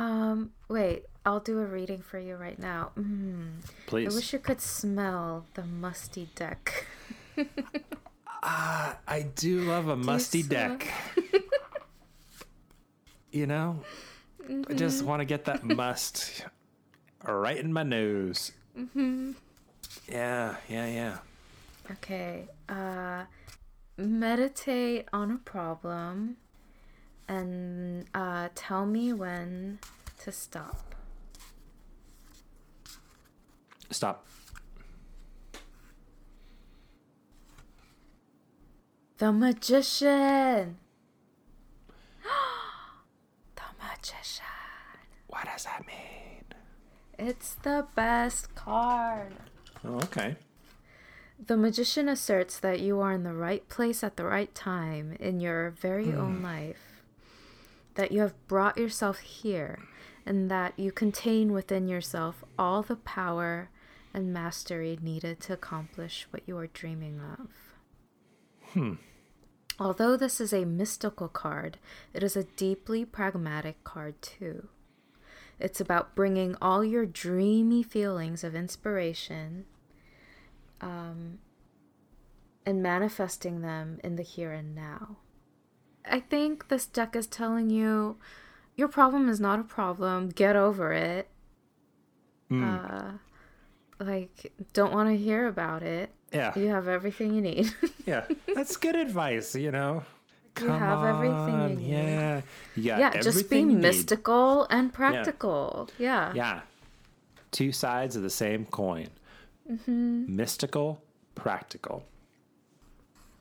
Um, wait, I'll do a reading for you right now. Mm. Please. I wish you could smell the musty deck. Ah, I do love a musty smell- deck. you know, I just want to get that must right in my nose. Mm-hmm. Yeah, yeah, yeah. Okay. Uh, meditate on a problem and uh, tell me when to stop. Stop. The magician. the magician. What does that mean? It's the best card. Oh, okay. The magician asserts that you are in the right place at the right time in your very own life, that you have brought yourself here, and that you contain within yourself all the power and mastery needed to accomplish what you are dreaming of. Hmm. Although this is a mystical card, it is a deeply pragmatic card too. It's about bringing all your dreamy feelings of inspiration um, and manifesting them in the here and now. I think this deck is telling you your problem is not a problem, get over it. Uh, like, don't want to hear about it. Yeah. You have everything you need. Yeah. That's good advice, you know. You have everything you on, need. Yeah. You yeah, just be you need. mystical and practical. Yeah. Yeah. Two sides of the same coin. Mm-hmm. Mystical, practical.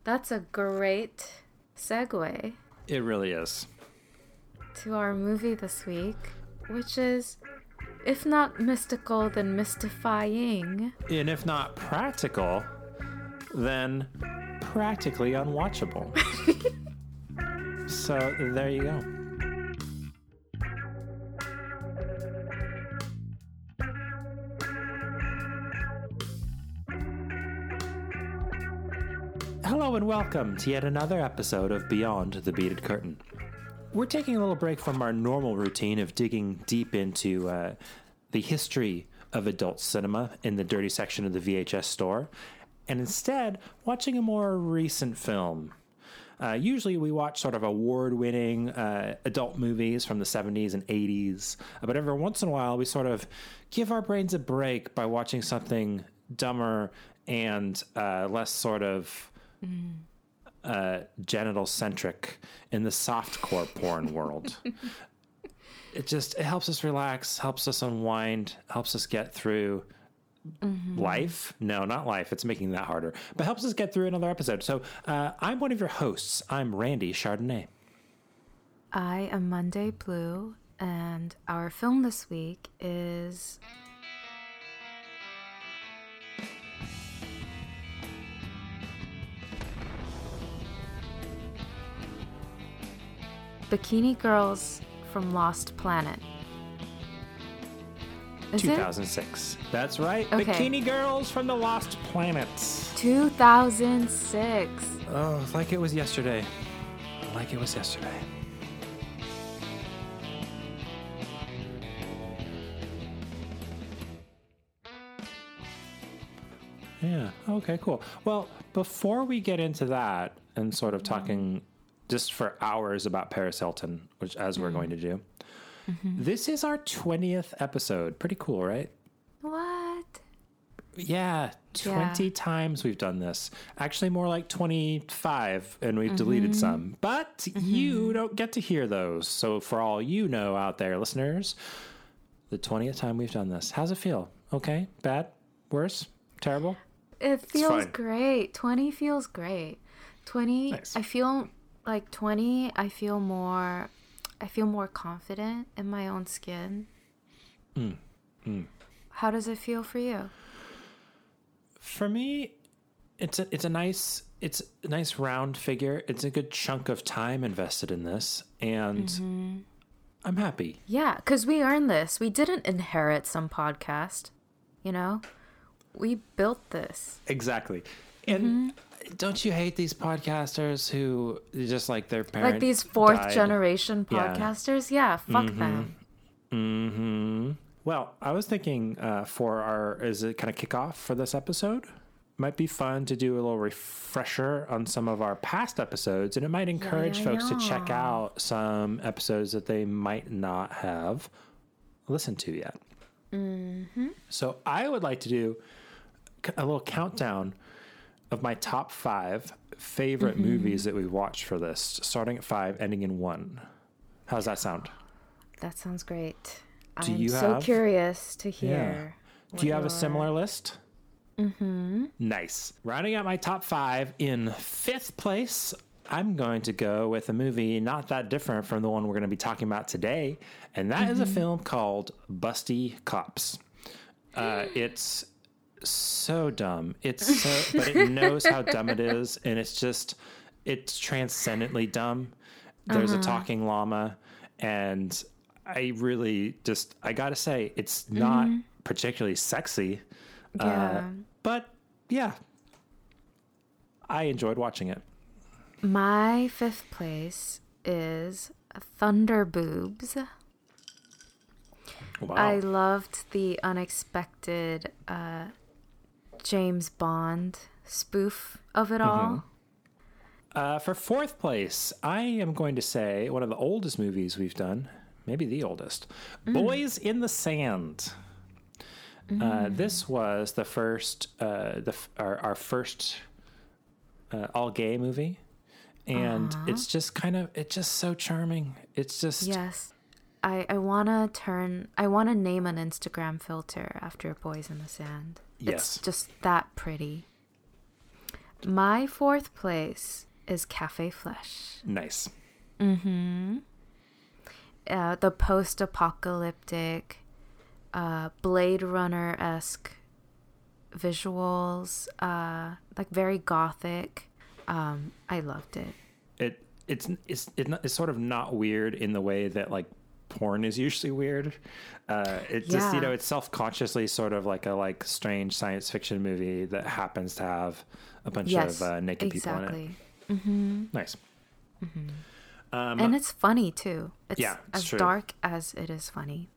That's a great segue It really is. to our movie this week, which is, if not mystical, then mystifying. And if not practical, then practically unwatchable. so there you go. And welcome to yet another episode of Beyond the Beaded Curtain. We're taking a little break from our normal routine of digging deep into uh, the history of adult cinema in the dirty section of the VHS store, and instead watching a more recent film. Uh, usually, we watch sort of award winning uh, adult movies from the 70s and 80s, but every once in a while, we sort of give our brains a break by watching something dumber and uh, less sort of uh, genital centric in the softcore porn world. It just it helps us relax, helps us unwind, helps us get through life. No, not life. It's making that harder, but helps us get through another episode. So uh, I'm one of your hosts. I'm Randy Chardonnay. I am Monday Blue, and our film this week is. Bikini Girls from Lost Planet. Is it? 2006. That's right. Okay. Bikini Girls from the Lost Planet. 2006. Oh, it's like it was yesterday. Like it was yesterday. Yeah. Okay, cool. Well, before we get into that and sort of talking just for hours about Paris Hilton, which as we're mm-hmm. going to do, mm-hmm. this is our 20th episode. Pretty cool, right? What? Yeah, 20 times we've done this. Actually, more like 25, and we've mm-hmm. deleted some. But you don't get to hear those. So, for all you know out there, listeners, the 20th time we've done this. How's it feel? Okay? Bad? Worse? Terrible? It feels great. 20 feels great. 20 Nice. I feel like 20 I feel more I feel more confident in my own skin. Mm, mm, How does it feel for you? For me, it's a it's a nice it's a nice round figure. It's a good chunk of time invested in this, and mm-hmm. I'm happy. Yeah, cuz we earned this. We didn't inherit some podcast, you know? We built this. Exactly. Mm-hmm. And don't you hate these podcasters who just like their parents like these fourth died? generation podcasters? Yeah, fuck them. Mm-hmm. Well, I was thinking uh, for our is it kind of kickoff for this episode, might be fun to do a little refresher on some of our past episodes, and it might encourage yeah, folks to check out some episodes that they might not have listened to yet. Mm-hmm. So I would like to do a little countdown of my top five favorite Mm-hmm. movies that we watched for this, starting at five, ending in one. How's that sound? That sounds great. Do I'm you so curious to hear. Do you have a similar list? Mm-hmm. Nice. Rounding out my top five in fifth place, I'm going to go with a movie not that different from the one we're going to be talking about today, and that is a film called Busty Cops. Uh, it's so dumb. It's so, but it knows how dumb it is, and it's just, it's transcendently dumb. There's a talking llama, and I really just, I gotta say, it's not particularly sexy. Uh, but yeah, I enjoyed watching it. My fifth place is Thunder Boobs. Wow. I loved the unexpected uh, James Bond spoof of it all. Uh, for fourth place, I am going to say one of the oldest movies we've done, maybe the oldest Boys in the Sand. Uh, this was the first, uh, the f- our, our first uh, all gay movie. And it's just kind of, it's just so charming. It's just, Yes. I, I want to turn, I want to name an Instagram filter after Boys in the Sand. Yes. It's just that pretty. My fourth place is Cafe Flesh. nice. Mm-hmm. Uh, the post-apocalyptic uh, blade runner esque visuals uh, like very gothic um, i loved it it it's it's it's, not, it's sort of not weird in the way that like porn is usually weird. Uh, it just you know it's self consciously sort of like a like strange science fiction movie that happens to have a bunch yes of uh, naked people in it. exactly Nice. Um, and it's funny too it's Yeah, it's as true. dark as it is funny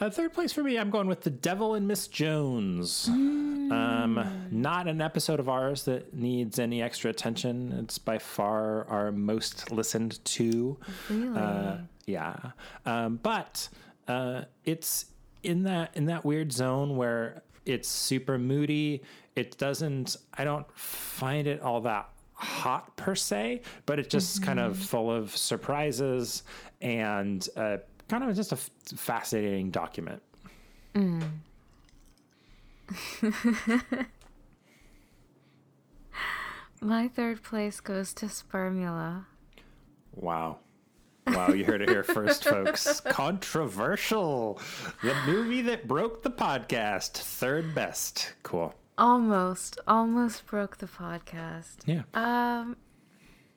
Uh, third place for me, I'm going with The Devil and Miss Jones. Um, not an episode of ours that needs any extra attention. It's by far our most listened to. really Uh, yeah, um, but uh, it's in that in that weird zone where it's super moody. It doesn't. I don't find it all that hot per se, but it's just kind of full of surprises and uh, kind of just a f- fascinating document. my third place goes to spermula Wow. Wow, you heard it here first, folks. Controversial. The movie that broke the podcast. Third best. Cool. almost almost broke the podcast Yeah. um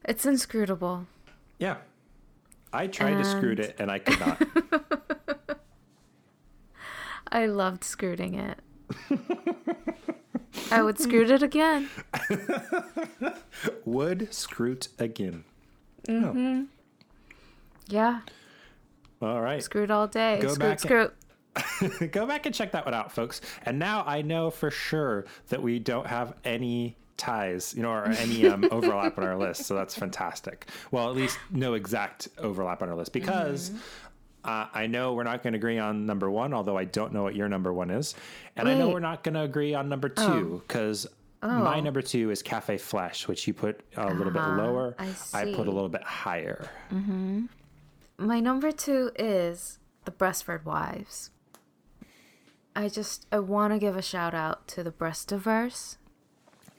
it's inscrutable Yeah. I tried to screw it and I could not. I loved scrooting it. I would scroot it again. Would scroot again. Oh. Mm-hmm. Yeah, Oh. All right. scroot all day. Go scroot, back and- Go back and check that one out, folks. And now I know for sure that we don't have any ties, you know, or any um, overlap on our list. So that's fantastic. Well, at least no exact overlap on our list because uh, I know we're not going to agree on number one, although I don't know what your number one is. And I know we're not going to agree on number two because my Oh. number two is Cafe Flesh, which you put a little bit Ah, lower. I I put a little bit higher. My number two is the Breastford Wives. I just I want to give a shout out to the Breastiverse.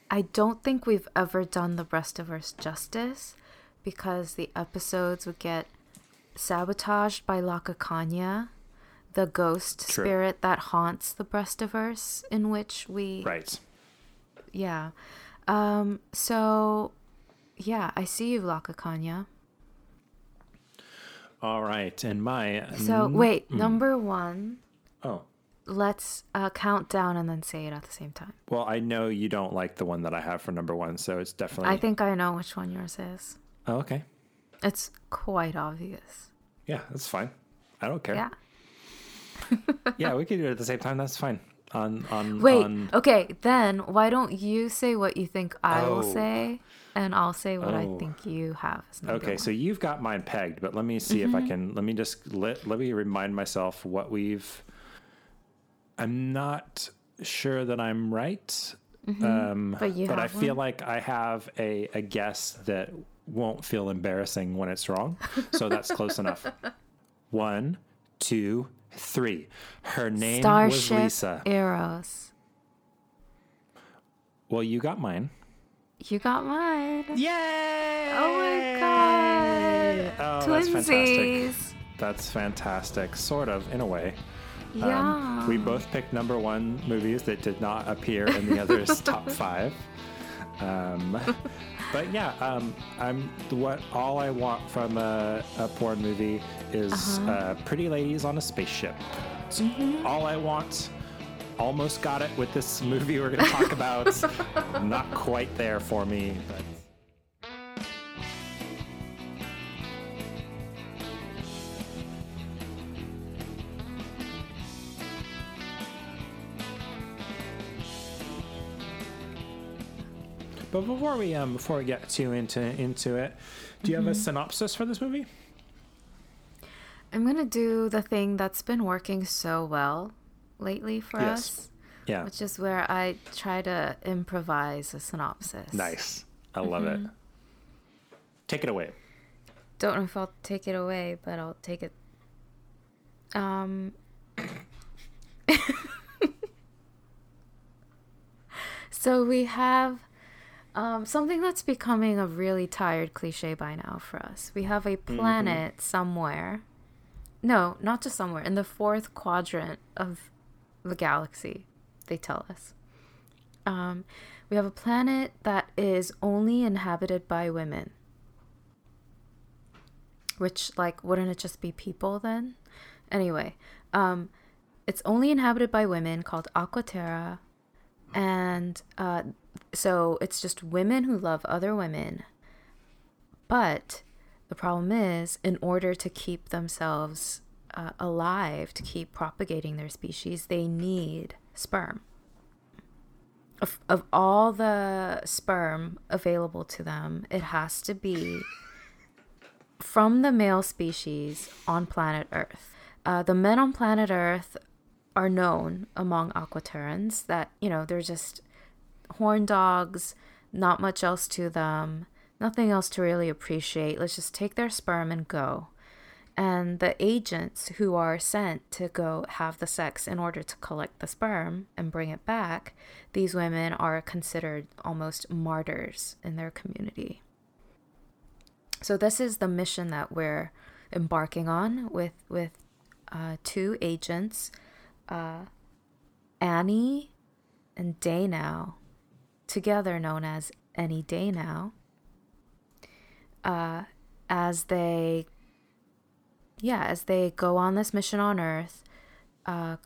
I don't think we've ever done the Breastiverse justice because the episodes would get sabotaged by Lakakanya, the ghost True. spirit that haunts the Breastiverse, in which we Right. yeah. Um. So, yeah, I see you, Lakakanya. All right. And my. So wait, number one. Oh. Let's uh, count down and then say it at the same time. Well, I know you don't like the one that I have for number one, so it's definitely. I think I know which one yours is. Oh, okay. It's quite obvious. Yeah, that's fine. I don't care. Yeah. yeah, we could do it at the same time. That's fine. On on Wait, on, okay, then why don't you say what you think I will Oh. say, and I'll say what I Oh. think you have. Okay, one. so you've got mine pegged, but let me see if I Mm-hmm. can. Let me just let let me remind myself what we've. I'm not sure that I'm right, um, Mm-hmm. But you I have feel one? like I have a a guess that won't feel embarrassing when it's wrong. So that's close enough. One, two, three. Her name was Starship Lisa. Eros. Well, you got mine. You got mine. Yay! Oh my god. Oh, that's fantastic. Twinsies. That's fantastic, sort of, in a way. Yeah. Um, we both picked number one movies that did not appear in the other's top five. Um, but yeah, um, I'm what all I want from a, a porn movie is Uh-huh. uh, pretty ladies on a spaceship. Mm-hmm. All I want. Almost got it with this movie we're going to talk about. not quite there for me, but. But before we um before we get too into into it, do you have a Mm-hmm. synopsis for this movie? I'm gonna do the thing that's been working so well lately for Yes. us, Yeah, which is where I try to improvise a synopsis. nice. I love it. Mm-hmm. Take it away. Don't know if I'll take it away, but I'll take it. Um. so we have um, something that's becoming a really tired cliche by now for us. We have a planet somewhere. No, not just somewhere. In the fourth quadrant of the galaxy, they tell us. Um, we have a planet that is only inhabited by women. Which, like, wouldn't it just be people then? Anyway, um, it's only inhabited by women called Aquaterra. And uh, so it's just women who love other women. But the problem is, in order to keep themselves uh, alive, to keep propagating their species, they need sperm. Of, of all the sperm available to them, it has to be from the male species on planet Earth. Uh, the men on planet Earth are known among Aquaterrans that, you know, they're just horn dogs, not much else to them, nothing else to really appreciate. Let's just take their sperm and go. And the agents who are sent to go have the sex in order to collect the sperm and bring it back, these women are considered almost martyrs in their community. So this is the mission that we're embarking on with with uh, two agents, uh, Annie and Daynow, together known as Any Day Now. Uh, as they, yeah, as they go on this mission on Earth, uh,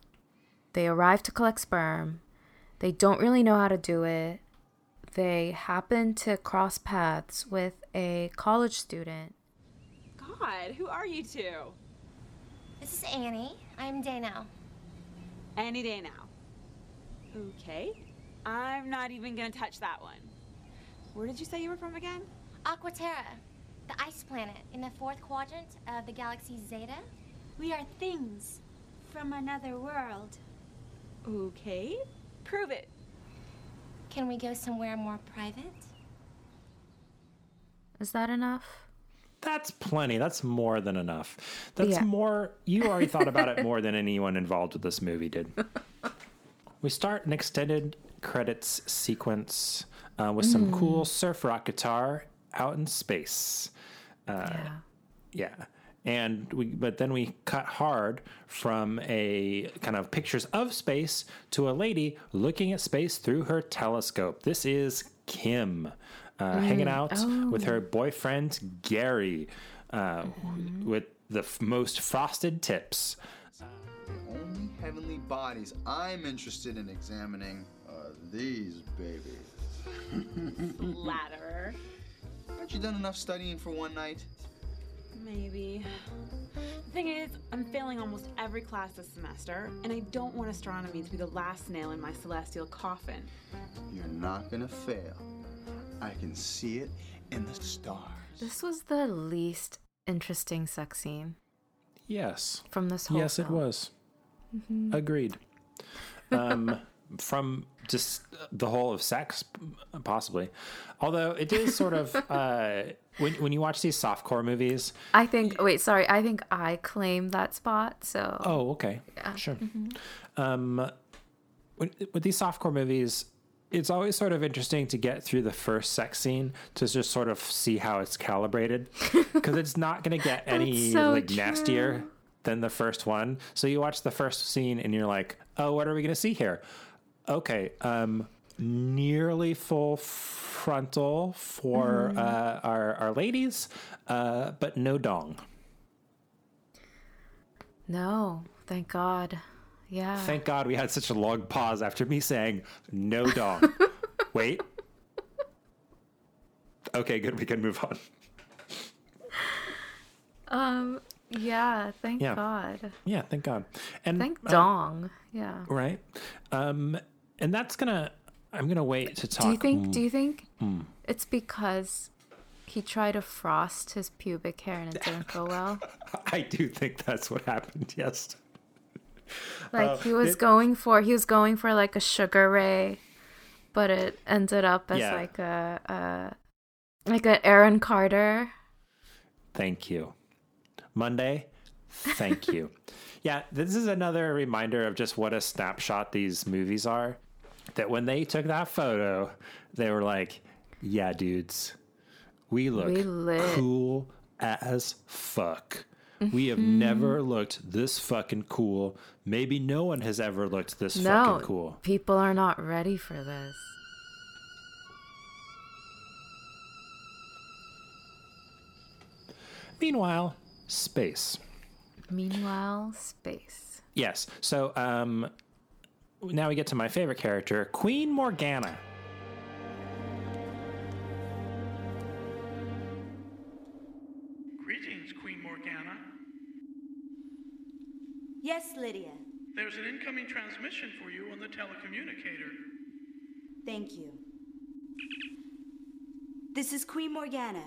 they arrive to collect sperm. They don't really know how to do it. They happen to cross paths with a college student God, who are you two? This is Annie. I'm Day Now. Any day now. Okay. I'm not even gonna touch that one. Where did you say you were from again? Aquaterra, the ice planet in the fourth quadrant of the galaxy Zeta. We are things from another world. Okay. Prove it. Can we go somewhere more private? Is that enough? That's plenty. That's more than enough. That's Yeah. more. You already thought about it more than anyone involved with this movie did. We start an extended credits sequence uh, with some cool surf rock guitar out in space. yeah. Yeah. And we, but then we cut hard from a kind of pictures of space to a lady looking at space through her telescope. This is Kim uh, hanging out with her boyfriend Gary uh, with the f- most frosted tips. The only heavenly bodies I'm interested in examining are these babies. Flatterer. Haven't you done enough studying for one night? Maybe. The thing is, I'm failing almost every class this semester, and I don't want astronomy to be the last nail in my celestial coffin. You're not gonna fail. I can see it in the stars. This was the least interesting sex scene Yes. from this whole Yes, it film. was. Agreed. Um, from just the whole of sex, possibly. Although it is sort of uh, when when you watch these softcore movies. I think. Wait, sorry. I think I claim that spot. So. Oh, okay, Yeah. sure. Um, with, with these softcore movies, it's always sort of interesting to get through the first sex scene to just sort of see how it's calibrated because it's not going to get any so like nastier than the first one. So you watch the first scene and you're like, oh, what are we going to see here? Okay, um, nearly full frontal for uh, our our ladies, uh, but no dong. No, thank God. Yeah. Thank God we had such a long pause after me saying no dong. Wait. Okay, good. We can move on. um. Yeah. Thank Yeah. God. Yeah, thank God. And Thank uh, Dong. Yeah. right. Um, and that's gonna. I'm gonna wait to talk. Do you think? m- Do you think Hmm. it's because he tried to frost his pubic hair and it didn't go well? I do think that's what happened. Yes. Like Uh, he was it- going for he was going for like a sugar ray, but it ended up as Yeah. like a, a like an Aaron Carter. Thank you. Monday. Thank you. yeah, this is another reminder of just what a snapshot these movies are. That when they took that photo, they were like, "Yeah, dudes, we look We cool as fuck. We have Mm-hmm. never looked this fucking cool. Maybe no one has ever looked this No, fucking cool." people are not ready for this. Meanwhile, space. Meanwhile, space. Yes. So um, now we get to my favorite character, Queen Morgana. Greetings, Queen Morgana. Yes, Lydia. There's an incoming transmission for you on the telecommunicator. Thank you. This is Queen Morgana.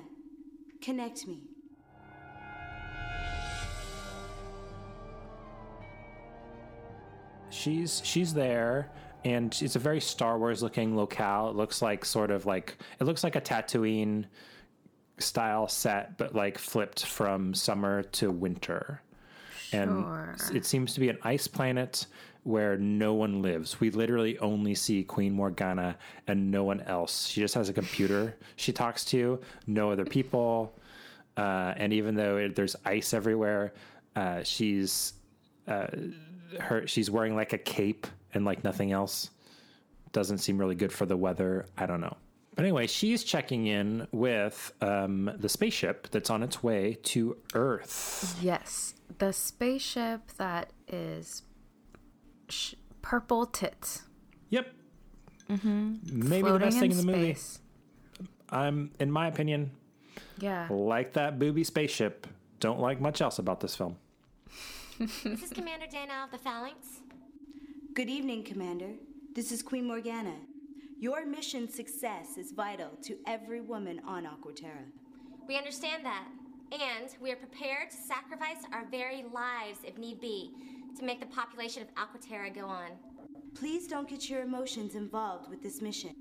Connect me. She's she's there, and it's a very Star Wars looking locale. It looks like sort of like it looks like a Tatooine style set, but like flipped from summer to winter. And Sure. it seems to be an ice planet where no one lives. We literally only see Queen Morgana and no one else. She just has a computer she talks to, no other people. Uh, and even though it, there's ice everywhere, uh, she's uh, her she's wearing like a cape and like nothing else. Doesn't seem really good for the weather. I don't know. But anyway, she's checking in with um, the spaceship that's on its way to Earth. Yes, the spaceship that is sh- purple tits. Yep. Mm-hmm. Maybe the best thing in in the movie. I'm, in my opinion, Yeah. like that booby spaceship. Don't like much else about this film. This is Commander Dana of the Phalanx. Good evening, Commander. This is Queen Morgana. Your mission success is vital to every woman on Aquaterra. We understand that, and we are prepared to sacrifice our very lives if need be to make the population of Aquaterra go on. Please don't get your emotions involved with this mission.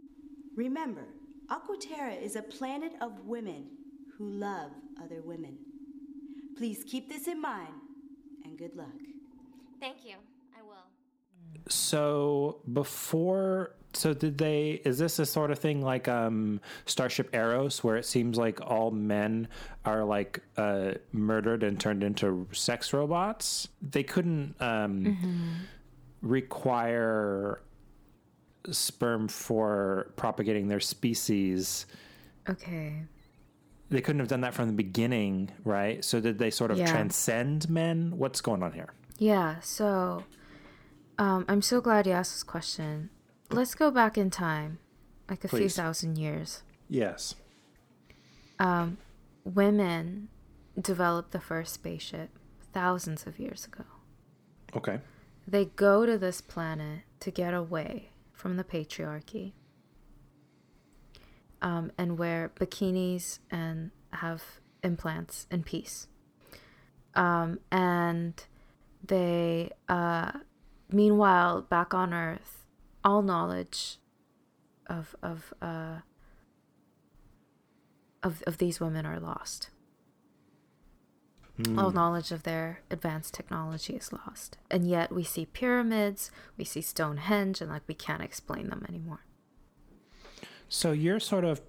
Remember, Aquaterra is a planet of women who love other women. Please keep this in mind, and good luck. Thank you. I will. So before, so did they? Is this a sort of thing like um, Starship Eros, where it seems like all men are like uh, murdered and turned into sex robots? They couldn't um, require sperm for propagating their species. Okay. They couldn't have done that from the beginning, right? So did they sort of Yeah. transcend men? What's going on here? Yeah, so um, I'm so glad you asked this question. Let's go back in time, like a few thousand years. Yes. Um, Women developed the first spaceship thousands of years ago. Okay. They go to this planet to get away from the patriarchy um, and wear bikinis and have implants in peace. Um, and they, uh, meanwhile, back on Earth, all knowledge of of uh, of of these women are lost. All knowledge of their advanced technology is lost, and yet we see pyramids, we see Stonehenge, and like we can't explain them anymore. So you're sort of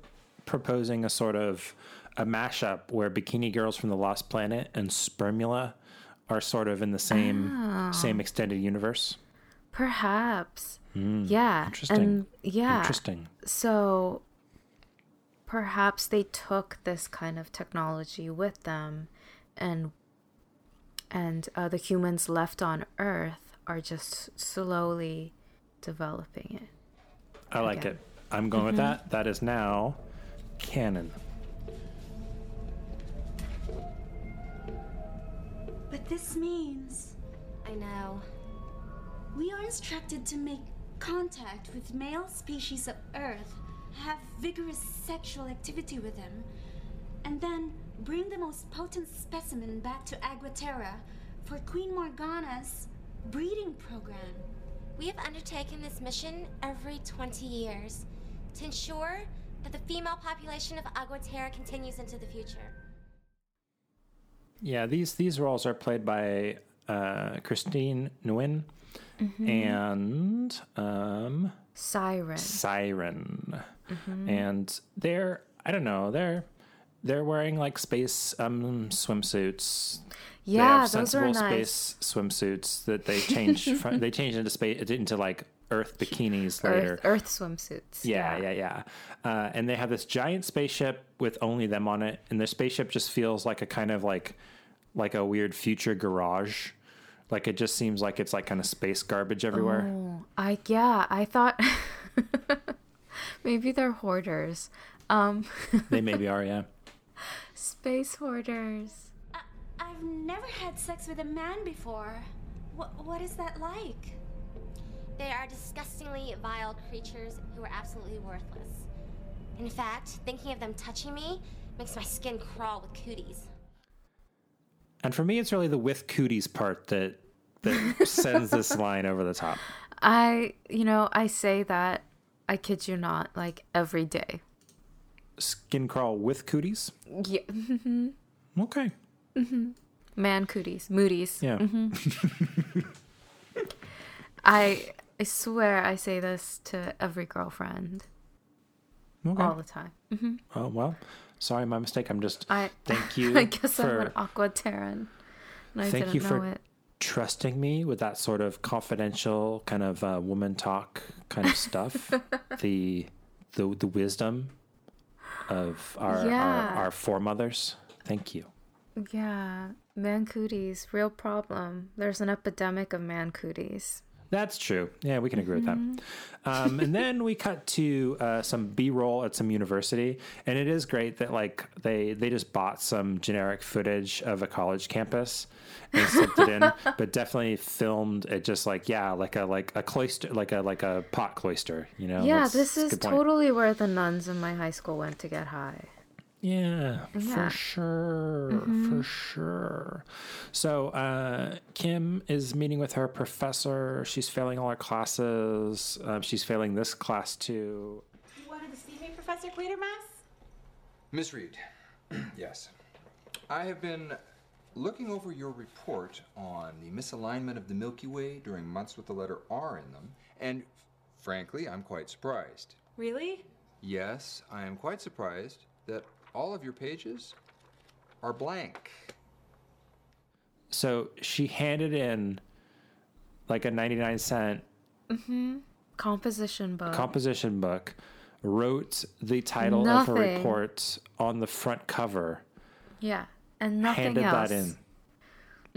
proposing a sort of a mashup where Bikini Girls from the Lost Planet and Spermula are sort of in the same same extended universe. Perhaps, yeah, interesting. and yeah, Interesting. So perhaps they took this kind of technology with them and and uh, the humans left on earth are just slowly developing it. I like Okay. it. I'm going with mm-hmm. that. That is now canon. But this means I know. we are instructed to make contact with male species of Earth, have vigorous sexual activity with them, and then bring the most potent specimen back to Aquaterra for Queen Morgana's breeding program. We have undertaken this mission every 20 years to ensure that the female population of Aquaterra continues into the future. Yeah, these these roles are played by uh, Christine Nguyen and um, Siren. Siren, and they're I don't know they're they're wearing like space um, swimsuits. They Yeah, have those are sensible nice. space swimsuits that they change from, they change into space into like Earth bikinis later. Earth, Earth swimsuits. Yeah, yeah, yeah. Uh, and they have this giant spaceship with only them on it, and their spaceship just feels like a kind of like like a weird future garage. Like it just seems like it's like kind of space garbage everywhere. Oh, I yeah, I thought maybe they're hoarders. Um, They maybe are, yeah. space hoarders. I- I've never had sex with a man before. What, what is that like? They are disgustingly vile creatures who are absolutely worthless. In fact, thinking of them touching me makes my skin crawl with cooties. And for me, it's really the with cooties part that that sends this line over the top. I, you know, I say that, I kid you not, like every day. Skin crawl with cooties. Yeah. Mm-hmm. Okay. Mm-hmm. Man cooties, mooties. Yeah. Mm-hmm. I I swear I say this to every girlfriend Okay. all the time. Oh well. Sorry, my mistake. I'm just. I Thank you I guess I'm an Aquaterran. Thank you know for it. trusting me with that sort of confidential kind of uh, woman talk kind of stuff. the the the wisdom of our, Yeah. our our foremothers. Thank you. Yeah, man cooties, real problem. There's an epidemic of man cooties. That's true. Yeah, we can agree with that. Um, and then we cut to uh, some B roll at some university, and it is great that like they they just bought some generic footage of a college campus and slipped it in, but definitely filmed it just like yeah, like a like a cloister, like a like a pot cloister. You know? yeah, That's- this is totally where the nuns in my high school went to get high. Yeah, Yeah. for sure, for sure. So uh, Kim is meeting with her professor. She's failing all her classes. Um, she's failing this class too. You wanted to see me, Professor Quatermass? Miss Reed, yes. I have been looking over your report on the misalignment of the Milky Way during months with the letter R in them, and frankly, I'm quite surprised. Really? Yes, I am quite surprised that all of your pages are blank. So she handed in like a 99 cent mm-hmm. Composition book. composition book, wrote the title of her report on the front cover, yeah, and nothing handed else. that in.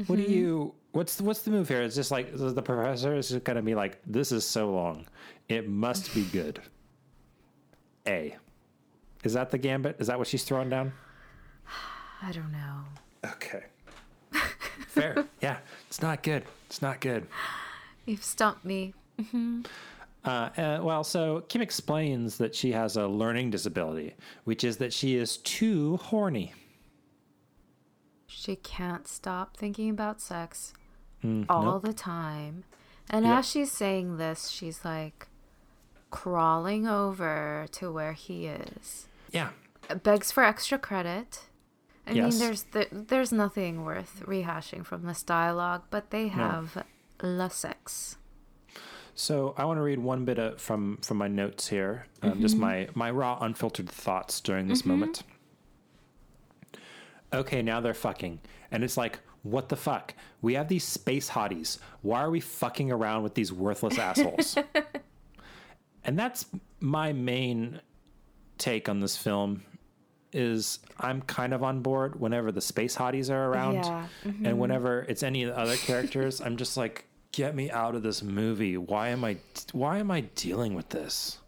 What do mm-hmm. you? What's the, what's the move here? Is this like the professor is just gonna be like, this is so long, it must be good. A, is that the gambit? Is that what she's throwing down? I don't know. Okay. Fair. yeah, it's not good. It's not good. You've stumped me. Uh, uh, well, so Kim explains that she has a learning disability, which is that she is too horny. She can't stop thinking about sex Mm, all nope. the time. And Yep. as she's saying this, she's like crawling over to where he is. Yeah. It begs for extra credit. I Yes. mean, there's th- there's nothing worth rehashing from this dialogue, but they have la sex. So I want to read one bit of, from from my notes here, um, just Mhm. my my raw, unfiltered thoughts during this Mhm. moment. Okay, now they're fucking, and it's like, what the fuck? We have these space hotties. Why are we fucking around with these worthless assholes? and that's my main take on this film. Is I'm kind of on board whenever the space hotties are around, Yeah, mhm. and whenever it's any of the other characters, I'm just like, get me out of this movie. Why am I? Why am I dealing with this?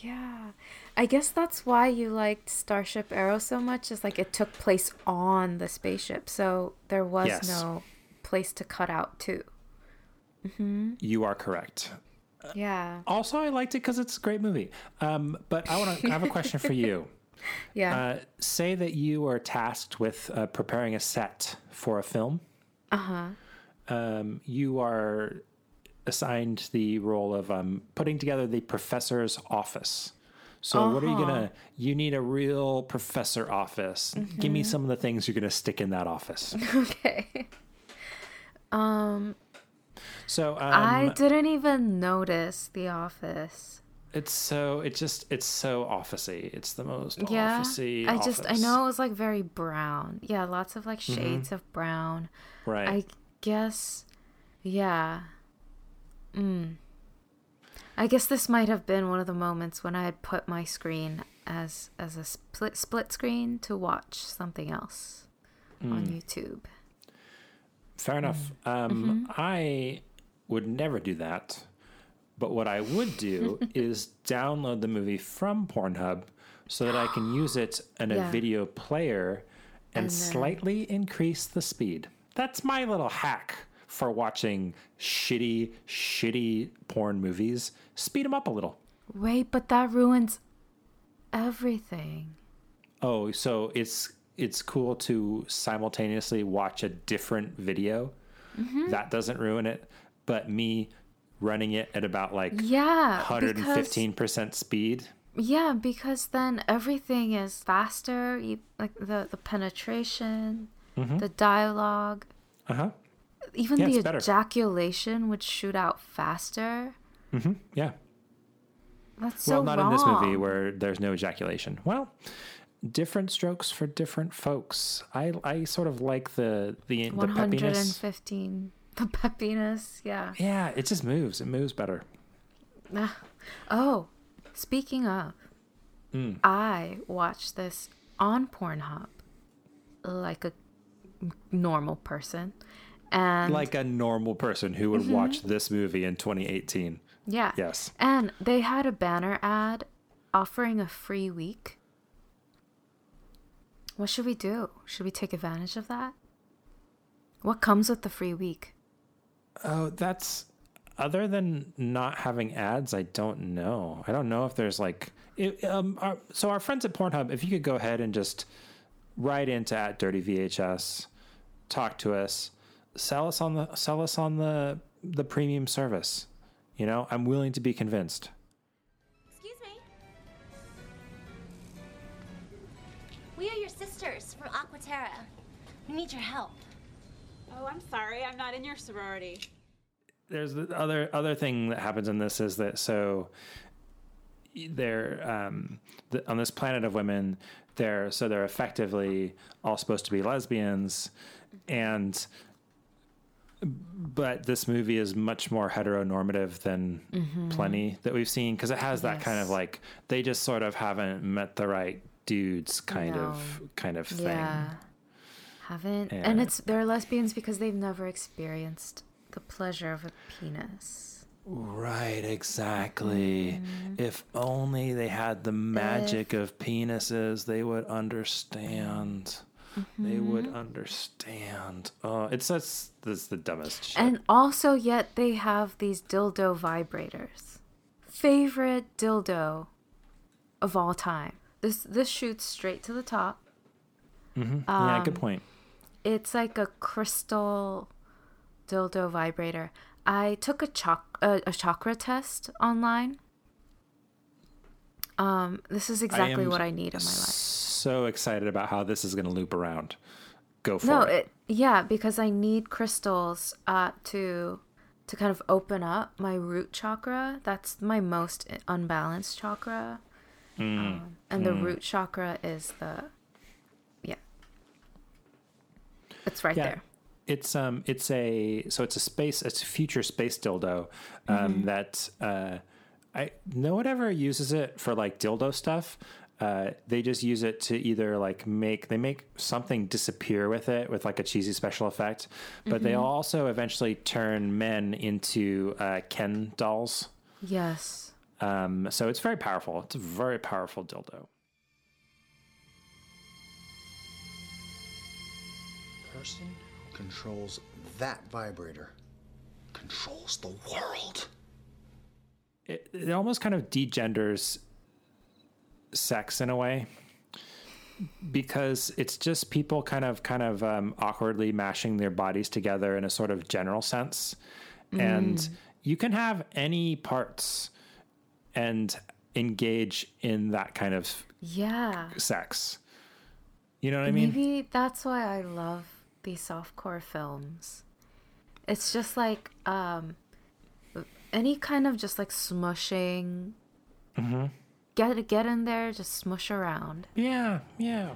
Yeah. I guess that's why you liked Starship Eros so much is like it took place on the spaceship. So there was Yes. no place to cut out to. hmm You are correct. Yeah. Also, I liked it because it's a great movie. Um, but I want to. I have a question for you. Yeah. Uh, say that you are tasked with uh, preparing a set for a film. Uh-huh. Um, you are assigned the role of um, putting together the professor's office. So, what are you Uh-huh. gonna? You need a real professor office. Give me Mhm. some of the things you're gonna stick in that office. okay. Um So, um, I didn't even notice The Office. it's so it just it's so officey. It's the most Yeah. officey. I just I know it was like very brown. Yeah, lots of like Mhm. shades of brown. Right. I guess yeah. Mm. I guess this might have been one of the moments when I had put my screen as as a split split screen to watch something else on Mm. YouTube. Fair enough. Mm. Um, Mm-hmm. I would never do that. But what I would do is download the movie from Pornhub so that I can use it in a Yeah. video player and, And slightly increase the speed. That's my little hack for watching shitty, shitty porn movies. Speed them up a little. Wait, but that ruins everything. Oh, so it's it's cool to simultaneously watch a different video. Mhm. That doesn't ruin it, but me running it at about like Yeah, 115% speed. Yeah, because then everything is faster, you, like the the penetration, Mhm. the dialogue, Uh-huh. even Yeah, the better. ejaculation would shoot out faster. Mhm. Yeah. That's well, so not wrong. in this movie where there's no ejaculation. Well, different strokes for different folks. I I sort of like the the One hundred and peppiness. fifteen. The peppiness, yeah. Yeah, it just moves. It moves better. Ah. Oh, speaking of, Mm. I watched this on Pornhub like a normal person, and like a normal person who would Mhm. watch this movie in 2018. Yeah. Yes. And they had a banner ad offering a free week. What should we do? Should we take advantage of that? What comes with the free week? Oh, that's other than not having ads. I don't know. I don't know if there's like, it, um, our, so our friends at Pornhub. If you could go ahead and just write into at Dirty VHS, talk to us, sell us on the sell us on the the premium service. You know, I'm willing to be convinced. Your sisters from Aquaterra. We need your help. Oh, I'm sorry. I'm not in your sorority. there's the other other thing that happens in this is that so they're um, the, on this planet of women they're so they're effectively all supposed to be lesbians and but this movie is much more heteronormative than Mhm. plenty that we've seen because it has that kind of like they just sort of haven't met the right dudes kind No. of kind of thing Yeah. Haven't. And Yeah. it's they're lesbians because they've never experienced the pleasure of a penis. Right, exactly. If only they had the magic of penises, they would understand. They would understand. Uh, it's that's that's the dumbest shit. And also, yet they have these dildo vibrators. Favorite dildo of all time. This this shoots straight to the top. yeah, good point. It's like a crystal dildo vibrator. I took a a, a chakra test online. Um, this is exactly am what I need in my life. So excited about how this is going to loop around. Go for No, it. it, yeah, because I need crystals uh, to to kind of open up my root chakra. That's my most unbalanced chakra, Mm. um, and the root chakra is the yeah. It's right yeah. there. It's um it's a so it's a space it's a future space dildo um Mm-hmm. that uh I no one ever uses it for like dildo stuff. Uh, they just use it to either like make they make something disappear with it with like a cheesy special effect, but they Mm-hmm. also eventually turn men into uh, Ken dolls. Yes. Um, so it's very powerful. It's a very powerful dildo. Person who controls that vibrator controls the world. it, it almost kind of degenders sex in a way because it's just people kind of kind of um, awkwardly mashing their bodies together in a sort of general sense and you can have any parts and engage in that kind of Yeah. sex you know what i mean Maybe that's why I love these softcore films. It's just like um any kind of just like smushing. Mm-hmm. Get get in there, just smush around. yeah yeah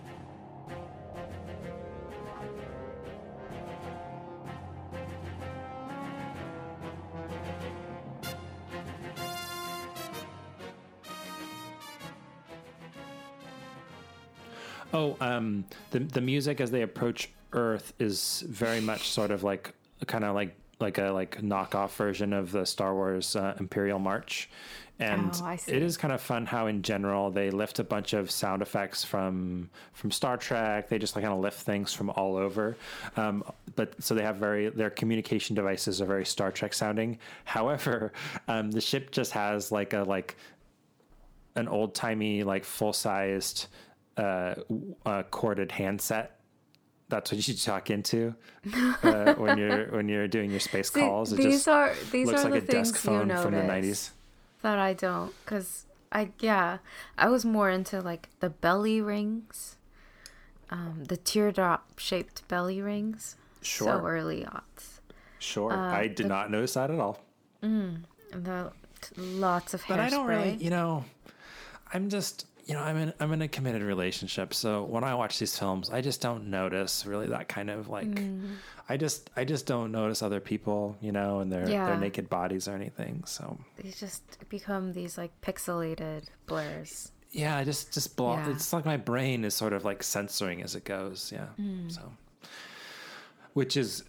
Oh, um, the the music as they approach Earth is very much sort of like kind of like like a like knockoff version of the Star Wars uh, Imperial March, and Oh, it is kind of fun how in general they lift a bunch of sound effects from from Star Trek. They just like kind of lift things from all over, um, but so they have very their communication devices are very Star Trek sounding. However, um, the ship just has like a like an old timey like full sized uh, w- uh, corded handset. That's what you should talk into uh, when you're when you're doing your space See, calls. It these just are these looks are like the a desk things phone you from the notice '90s. that I don't, cause I yeah, I was more into like the belly rings, um, the teardrop shaped belly rings. Sure. So early aughts. Sure, uh, I did not notice that at all. And the lots of hairspray. But I don't really, you know, I'm just, you know, I'm in I'm in a committed relationship, so when I watch these films, I just don't notice really that kind of like, Mm. I just I just don't notice other people, you know, and their Yeah. their naked bodies or anything. So They just become these like pixelated blurs. yeah, I just just blo- Yeah. it's like my brain is sort of like censoring as it goes. Yeah, Mm. so which is.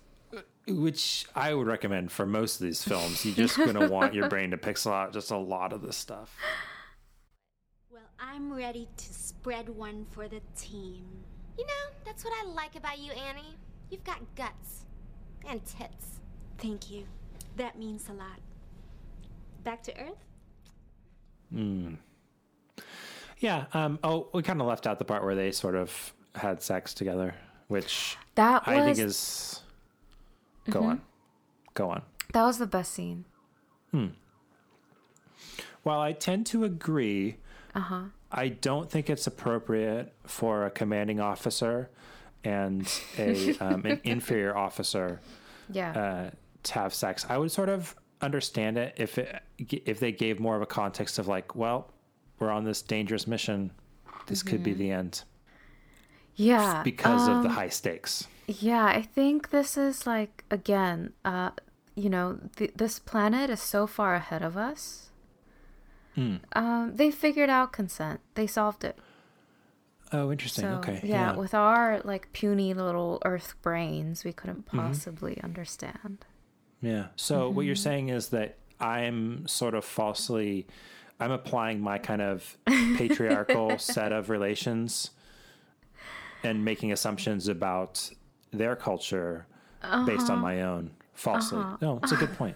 Which I would recommend for most of these films. You're just gonna want your brain to pixel out just a lot of this stuff. Well, I'm ready to spread one for the team. You know, that's what I like about you, Annie. You've got guts and tits. Thank you. That means a lot. Back to Earth? Hmm. Yeah. Um, oh, we kind of left out the part where they sort of had sex together, which That I think is. Go on. Go on. That was the best scene. Hmm. While I tend to agree, Uh-huh. I don't think it's appropriate for a commanding officer and a um, an inferior officer Yeah. uh, to have sex. I would sort of understand it if it if they gave more of a context of like, well, we're on this dangerous mission. This could be the end yeah. because of the um, high stakes. Yeah, I think this is like again, uh, you know, th- this planet is so far ahead of us. Hmm. Um, they figured out consent. They solved it. Oh, interesting. So okay. yeah, with our like puny little Earth brains, we couldn't Mm-hmm. possibly understand. Yeah. So what Mm-hmm. you're saying is that I'm sort of falsely, I'm applying my kind of patriarchal set of relations and making assumptions about their culture based on Uh-huh. my own falsely. Uh-huh. No, it's a good point.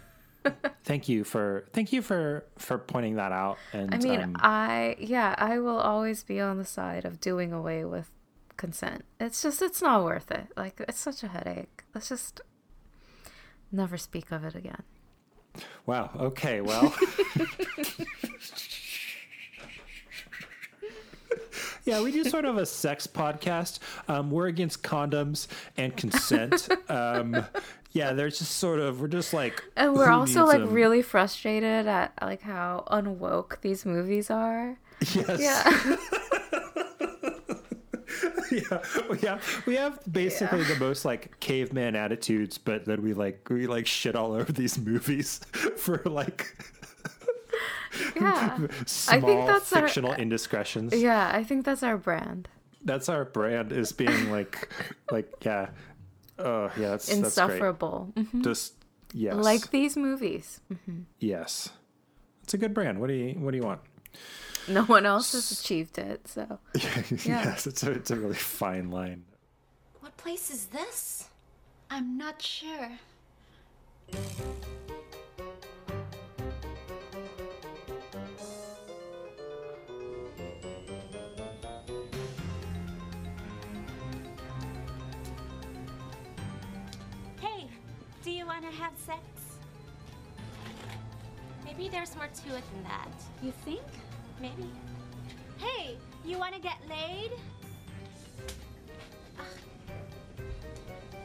Thank you for thank you for for pointing that out. And I mean, um, I yeah, I will always be on the side of doing away with consent. It's just it's not worth it. Like it's such a headache. Let's just never speak of it again. wow. Okay. Well. Yeah, we do sort of a sex podcast. Um, we're against condoms and consent. um, yeah, there's just sort of we're just like, And we're also like them? really frustrated at like how unwoke these movies are. Yes. Yeah. yeah, we have we have basically the most like caveman attitudes, but then we like we like shit all over these movies for like yeah. small I think that's our- fictional indiscretions. Yeah, I think that's our brand. That's our brand is being like like yeah. Oh yeah, that's that's great. Insufferable. Mhm. Just yes. Like these movies. Mhm. yes. It's a good brand. What do you what do you want? No one else has achieved it, so Yeah. yes, it's a it's a really fine line. What place is this? I'm not sure. Have sex? Maybe there's more to it than that. You think? Maybe. Hey, you want to get laid? Ah.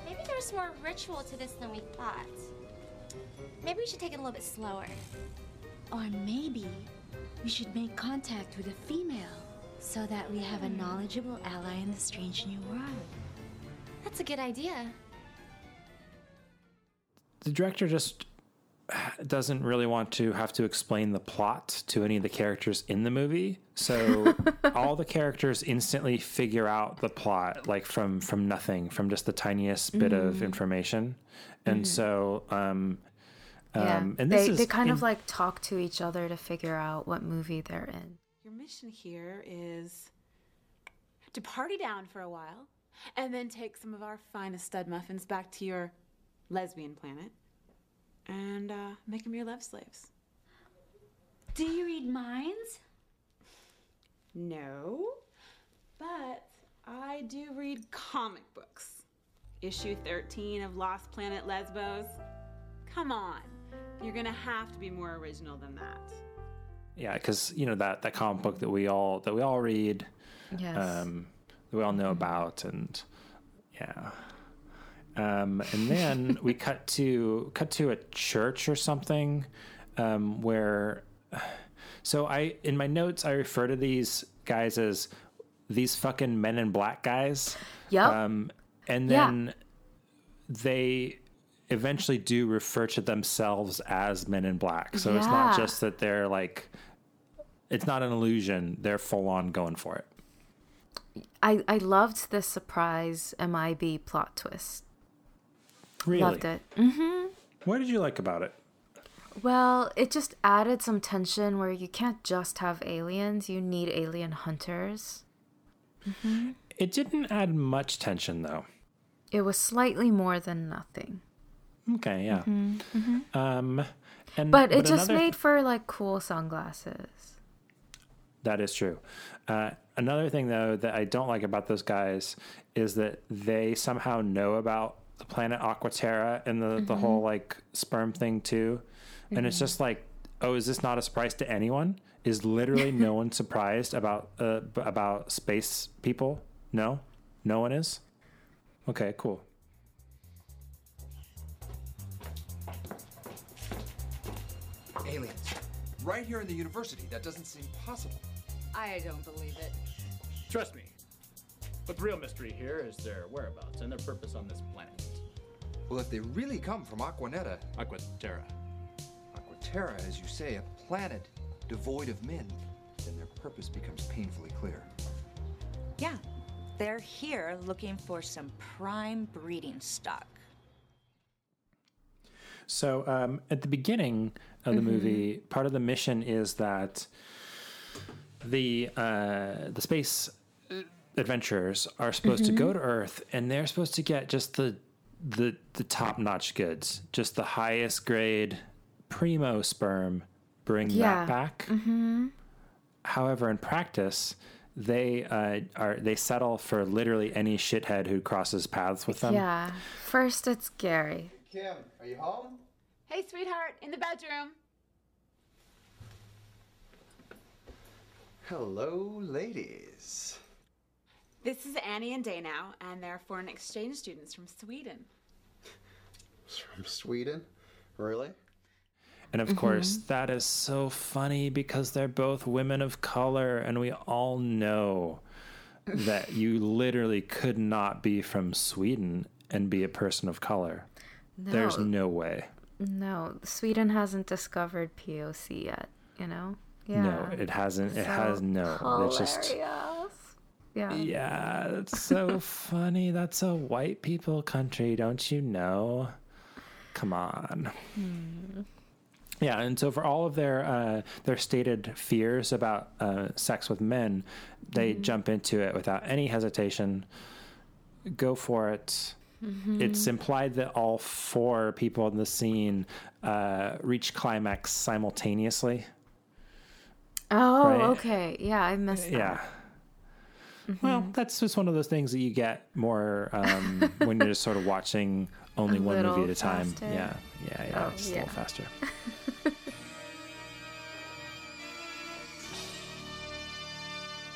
Maybe there's more ritual to this than we thought. Maybe we should take it a little bit slower. Or maybe we should make contact with a female so that we have a hmm. knowledgeable ally in the strange new world. That's a good idea. The director just doesn't really want to have to explain the plot to any of the characters in the movie so all the characters instantly figure out the plot like from from nothing from just the tiniest bit of Mhm. information and Mhm. so um yeah. um and this they is they kind in- of like talk to each other to figure out what movie they're in. Your mission here is to party down for a while and then take some of our finest stud muffins back to your lesbian planet and uh, make them your love slaves. Do you read minds? No, but I do read comic books. Issue 13 of Lost Planet Lesbos. Come on, you're gonna have to be more original than that. yeah because you know that that comic book that we all that we all read Yes. um that we all know about and yeah um and then we cut to cut to a church or something um where so i in my notes i refer to these guys as these fucking men in black guys Yep. um and Yeah. then they eventually do refer to themselves as men in black so it's not just that they're like it's not an illusion they're full on going for it I I loved the surprise MIB plot twist. Really? Loved it. Mhm. What did you like about it? Well, it just added some tension where you can't just have aliens, you need alien hunters. Mhm. It didn't add much tension though. It was slightly more than nothing. Okay, yeah. Mhm, mhm. Um, and But it just another- made for like cool sunglasses. that is true. Uh, another thing though that I don't like about those guys is that they somehow know about the planet Aquaterra and the the Mhm. whole like sperm thing too, and it's Mhm. just like, oh, is this not a surprise to anyone? Is literally no one surprised about uh, about space people? No, no one is. Okay, cool. Aliens. Right here in the university. That doesn't seem possible. I don't believe it. Trust me. But the real mystery here is their whereabouts and their purpose on this planet. Well, if they really come from Aquanetta. Aquaterra. Aquaterra, as you say, a planet devoid of men, then their purpose becomes painfully clear. Yeah, they're here looking for some prime breeding stock. So um, at the beginning of the Mhm. movie, part of the mission is that the uh, the space adventurers are supposed to Mhm. go to Earth and they're supposed to get just the the the top notch goods, just the highest grade primo sperm. Bring Yeah. that back. Mm-hmm. However, in practice, they uh, are they settle for literally any shithead who crosses paths with them. Yeah. First, it's Gary. Kim, are you home? Hey, sweetheart, in the bedroom. Hello, ladies. This is Annie and Danow, and they're foreign exchange students from Sweden. From Sweden? Really? And of course, mm-hmm. that is so funny because they're both women of color, and we all know that you literally could not be from Sweden and be a person of color. There's No. no way. No, Sweden hasn't discovered POC yet. You know. Yeah. No, it hasn't. It So has no. It's just. Yeah. Yeah, that's so funny. That's a white people country, don't you know? Come on. Hmm. Yeah, and so for all of their uh, their stated fears about uh, sex with men, they Mhm. jump into it without any hesitation. Go for it. Mhm. It's implied that all four people in the scene uh, reach climax simultaneously. Oh, Right. okay. Yeah, I missed that. Yeah. Well, that's just one of those things that you get more um, when you're just sort of watching only A one movie at a time. faster. Yeah, yeah, yeah. Oh, just a little faster.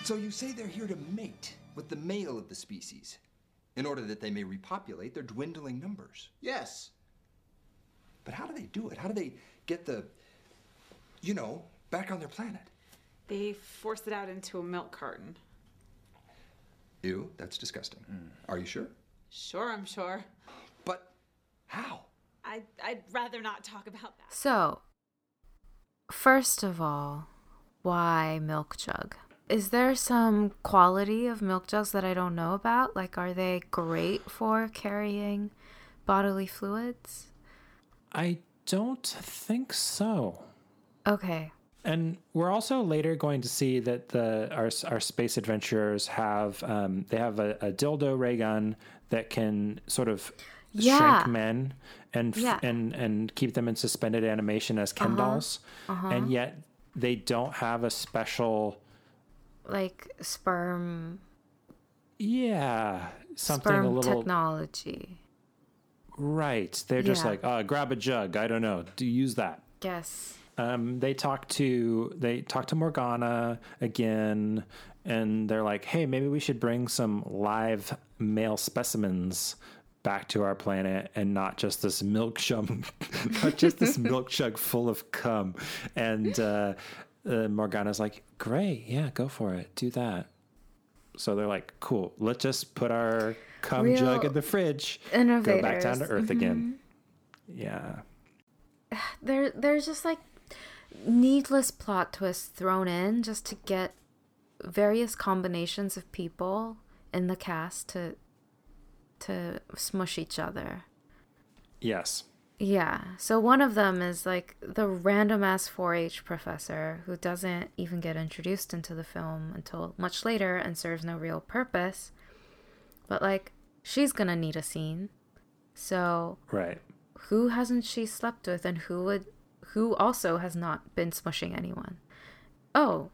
So you say they're here to mate with the male of the species in order that they may repopulate their dwindling numbers. Yes. But how do they do it? How do they get the, you know, back on their planet? They force it out into a milk carton. Ew, that's disgusting. Mm. Are you sure? Sure, I'm sure. But how? I, I'd rather not talk about that. So, first of all, why milk jug? Is there some quality of milk jugs that I don't know about? Like, are they great for carrying bodily fluids? I don't think so. Okay. And we're also later going to see that the our our space adventurers have um, they have a, a dildo ray gun that can sort of Yeah. shrink men and f- Yeah. and and keep them in suspended animation as Ken Uh-huh. dolls, Uh-huh. and yet they don't have a special Like sperm, yeah something sperm a little technology. right. They're just Yeah. like uh, grab a jug. I don't know. Do use that. Yes. Um, they talk to they talk to Morgana again, and they're like, "Hey, maybe we should bring some live male specimens back to our planet, and not just this milk jug, not just this milk jug full of cum." And uh, uh, Morgana's like, "Great, yeah, go for it, do that." So they're like, "Cool, let's just put our cum jug in the fridge, and go back down to. Earth again." Mhm. Yeah. there there's just like needless plot twists thrown in just to get various combinations of people in the cast to to smush each other. Yes. Yeah. So one of them is like the random ass 4-H professor who doesn't even get introduced into the film until much later and serves no real purpose. But like she's going to need a scene. So Right. who hasn't she slept with and who would who also has not been smushing anyone oh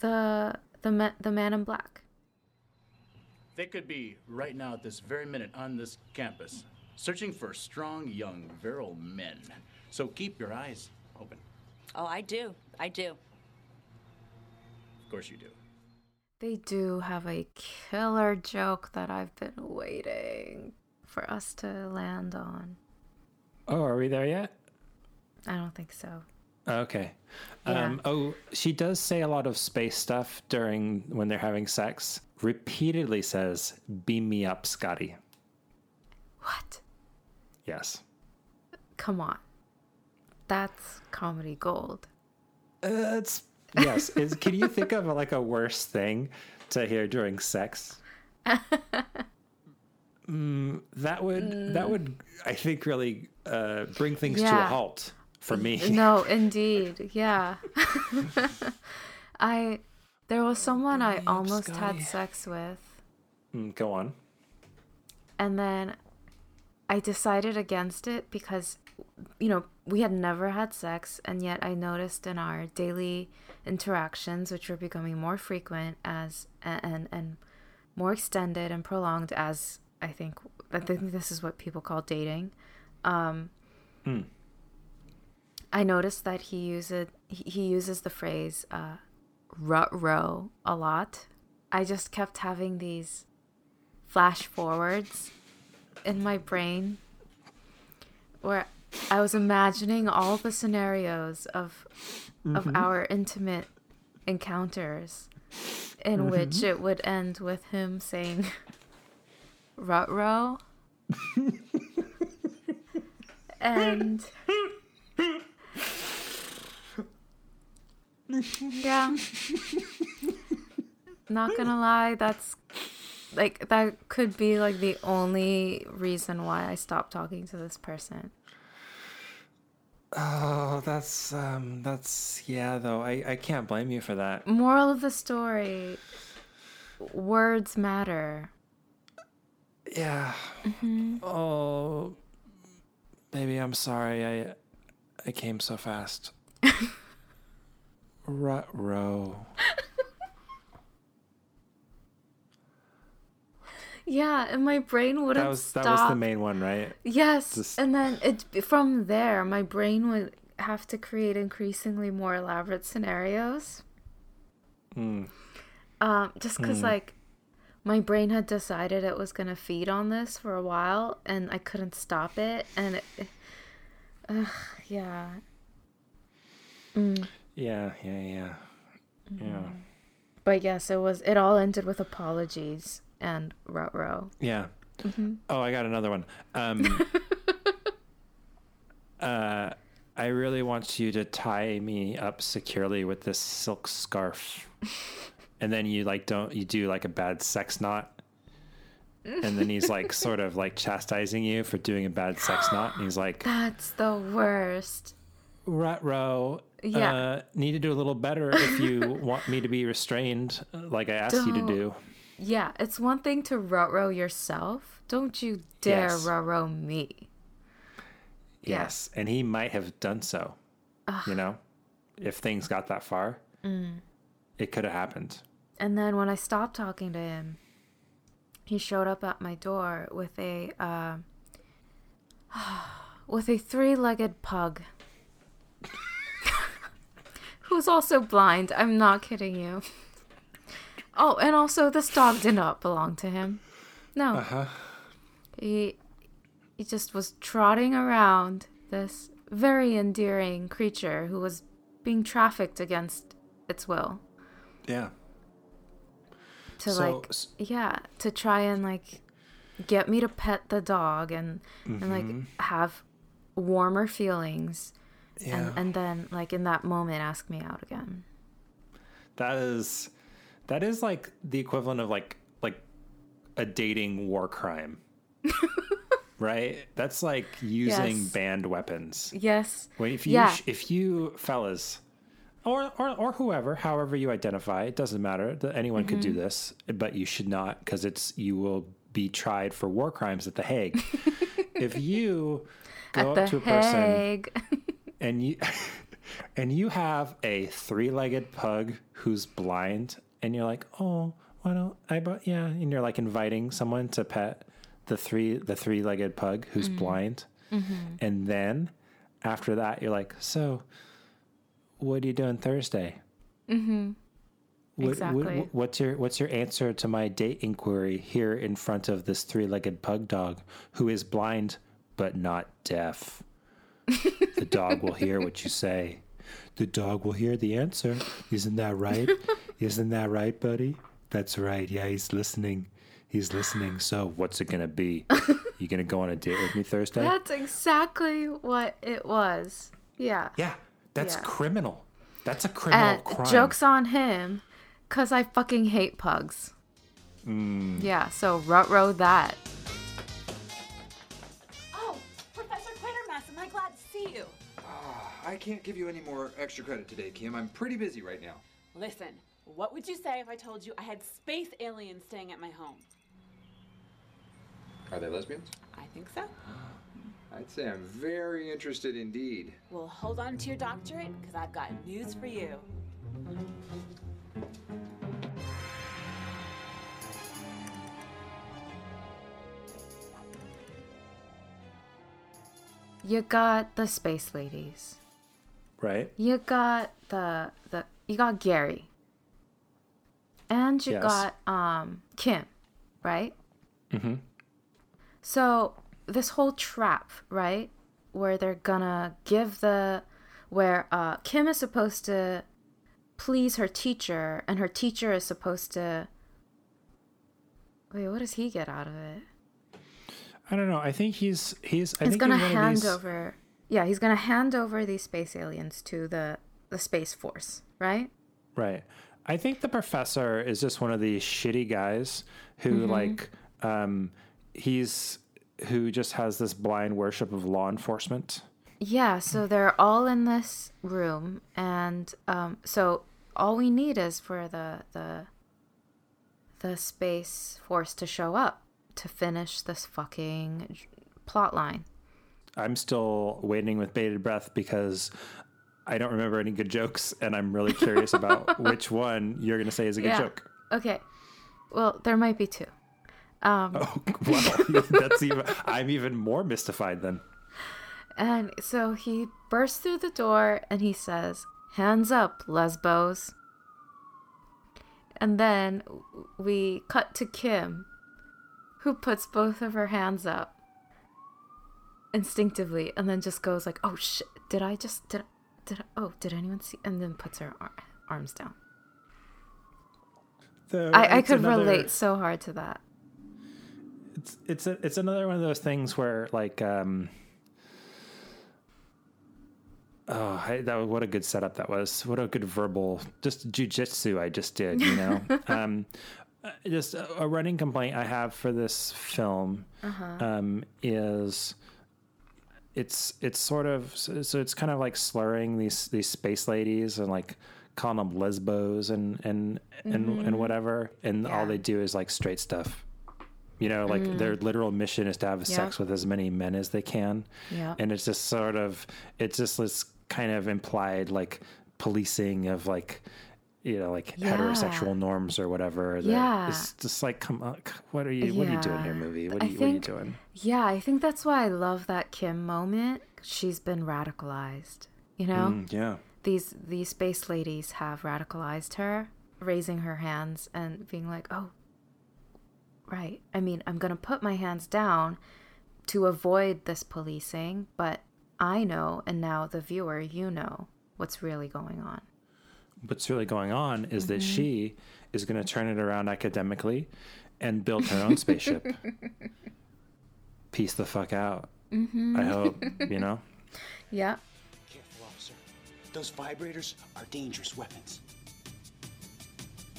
the the ma- the man in black They could be right now at this very minute on this campus, searching for strong, young, virile men. So keep your eyes open. Oh, I do. I do. Of course you do. they do have a killer joke that i've been waiting for us to land on Oh, are we there yet? I don't think so Okay. Yeah. Um, oh, she does say a lot of space stuff during when they're having sex. Repeatedly says, "Beam me up, Scotty." what Yes. come on that's comedy gold Uh, it's yes. Is can you think of like a worse thing to hear during sex? Mm, that would that would I think really uh, bring things to a halt for me. no indeed yeah i There was someone I almost Scotty. had sex with, Mm, go on. and then I decided against it because, you know, we had never had sex, and yet I noticed in our daily interactions, which were becoming more frequent as and and more extended and prolonged as I think I think this is what people call dating. Um, Hmm. I noticed that he uses he, uses the phrase uh, "rut row" a lot. I just kept having these flash forwards in my brain where I was imagining all the scenarios of of Mhm. our intimate encounters in which Mhm. it would end with him saying "rut row." and yeah not gonna lie that's like that could be like the only reason why i stopped talking to this person Oh, that's um, that's yeah. Though I I can't blame you for that. moral of the story words matter Yeah. Mhm. Oh, baby, I'm sorry. I I came so fast. Rut row. yeah and my brain wouldn't That was stop that was the main one, right? Yes, Just- and then it from there, my brain would have to create increasingly more elaborate scenarios. Mm. Um, just because Hmm. like my brain had decided it was gonna feed on this for a while, and I couldn't stop it, and it, ugh, yeah. Mm. Yeah, yeah, yeah, yeah, But yes, it was. It all ended with apologies and rut row. yeah. Mhm. Oh, I got another one. Um, uh, I really want you to tie me up securely with this silk scarf, and then you like don't you do like a bad sex knot, and then he's like sort of like chastising you for doing a bad sex knot, and he's like, That's the worst. "Rut row, Yeah. uh, need to do a little better if you want me to be restrained, like I asked you to Don't- Yeah, it's one thing to rut row yourself. Don't you dare Yes. rut row me. Yeah. Yes, and he might have done so. Ugh. You know, if things got that far, Mm. it could have happened. And then when I stopped talking to him, he showed up at my door with a uh, with a three-legged pug. Who's also blind. I'm not kidding you. Oh, and also this dog did not belong to him. No. Uh-huh. He he just was trotting around this very endearing creature who was being trafficked against its will. Yeah. to So, like yeah to try and like get me to pet the dog and and Mhm. like have warmer feelings Yeah. and and then like in that moment ask me out again That is that is like the equivalent of like like a dating war crime. right? That's like using Yes. banned weapons. yes When if you yeah if you fellas or, or or whoever, however you identify, it doesn't matter. That anyone could do Mhm. this, but you should not because it's you will be tried for war crimes at the Hague. if you go at up the to a person Hague. and you and you have a three-legged pug who's blind and you're like oh why don't i but yeah and you're like inviting someone to pet the three the three-legged pug who's Mhm. blind Mhm. and then after that you're like so what are you doing thursday mm-hmm what, Exactly. What, what's your what's your answer to my date inquiry here in front of this three-legged pug dog who is blind but not deaf? The dog will hear what you say. The dog will hear the answer. Isn't that right? Isn't that right, buddy? That's right. Yeah, he's listening. He's listening. So, what's it gonna be? You gonna go on a date with me Thursday? that's exactly what it was yeah yeah, that's Yeah. criminal. That's a criminal and crime. jokes on him because i fucking hate pugs Mm. yeah so rut row that I can't give you any more extra credit today, Kim. I'm pretty busy right now. Listen, What would you say if I told you I had space aliens staying at my home? Are they lesbians? I think so. I'd say I'm very interested indeed. Well, hold on to your doctorate, because I've got news for you. You got the space ladies. Right? You got the the you got Gary. And you Yes. got um Kim, right? Mm-hmm. So this whole trap, right? Where they're gonna give the where uh Kim is supposed to please her teacher and her teacher is supposed to Wait, what does he get out of it? I don't know. I think he's he's. I he's think gonna hand these- over Yeah, he's gonna hand over these space aliens to the the space force, right? Right. I think the professor is just one of these shitty guys who Mhm. like um he's who just has this blind worship of law enforcement. Yeah, so they're all in this room, and um, so all we need is for the the the space force to show up to finish this fucking plot line. I'm still waiting with bated breath because I don't remember any good jokes and I'm really curious about which one you're going to say is a good Yeah. joke. Okay, well there might be two. Um, Well, that's even I'm even more mystified then. And so he bursts through the door and he says, Hands up, lesbos. And then we cut to Kim, who puts both of her hands up instinctively and then just goes like, "Oh shit, did I just did did I, oh, did anyone see?" and then puts her ar- arms down. I, I could another- relate so hard to that. It's it's a, it's another one of those things where like um oh I, that what a good setup that was what a good verbal just jujitsu I just did you know um uh, just a, a running complaint I have for this film Uh-huh. um is it's it's sort of so, so it's kind of like slurring these these space ladies and like calling them lesbos and and and, Mhm. and whatever and all they do is like straight stuff you know like Mm. their literal mission is to have Yep. sex with as many men as they can Yep. and it's just sort of it's just this kind of implied like policing of like you know like Yeah. heterosexual norms or whatever Yeah. it's just like come on what are you what are you doing here Yeah. movie what are you, what are you doing Yeah, I think that's why I love that Kim moment. She's been radicalized, you know? Mm, yeah These these space ladies have radicalized her, raising her hands and being like, "Oh, right. I mean, I'm going to put my hands down to avoid this policing, but I know and now the viewer, you know what's really going on." What's really going on is that Mhm. she is going to turn it around academically and build her own spaceship. Peace the fuck out. Mhm. I hope, you know? Yeah. Careful, officer. Those vibrators are dangerous weapons.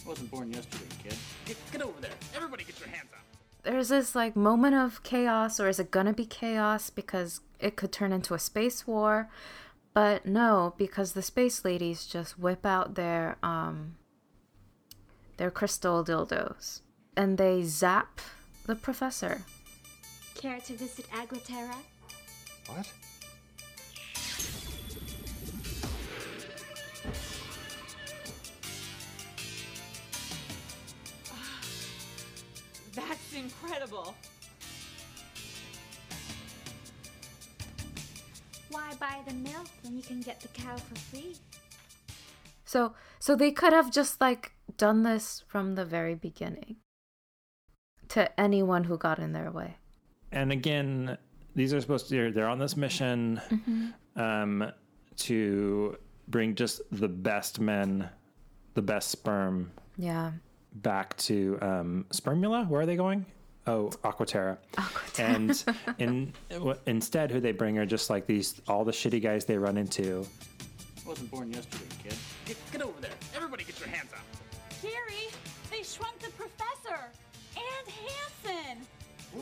I wasn't born yesterday, kid. Get, get over there. Everybody get your hands up. there's this like moment of chaos or is it gonna be chaos because it could turn into a space war but no because the space ladies just whip out their um their crystal dildos and they zap the professor Care to visit Aquaterra? What? That's incredible. Why buy the milk when you can get the cow for free? so so they could have just like done this from the very beginning to anyone who got in their way And again, these are supposed to, they're, they're on this mission Mhm. um, to bring just the best men, the best sperm yeah back to um, Spermula. Where are they going? Oh, Aquaterra. And in, instead, who they bring are just like these, all the shitty guys they run into. I wasn't born yesterday, kid. Get, get over there. Everybody get your hands up. Gary, they shrunk the professor and Hanson.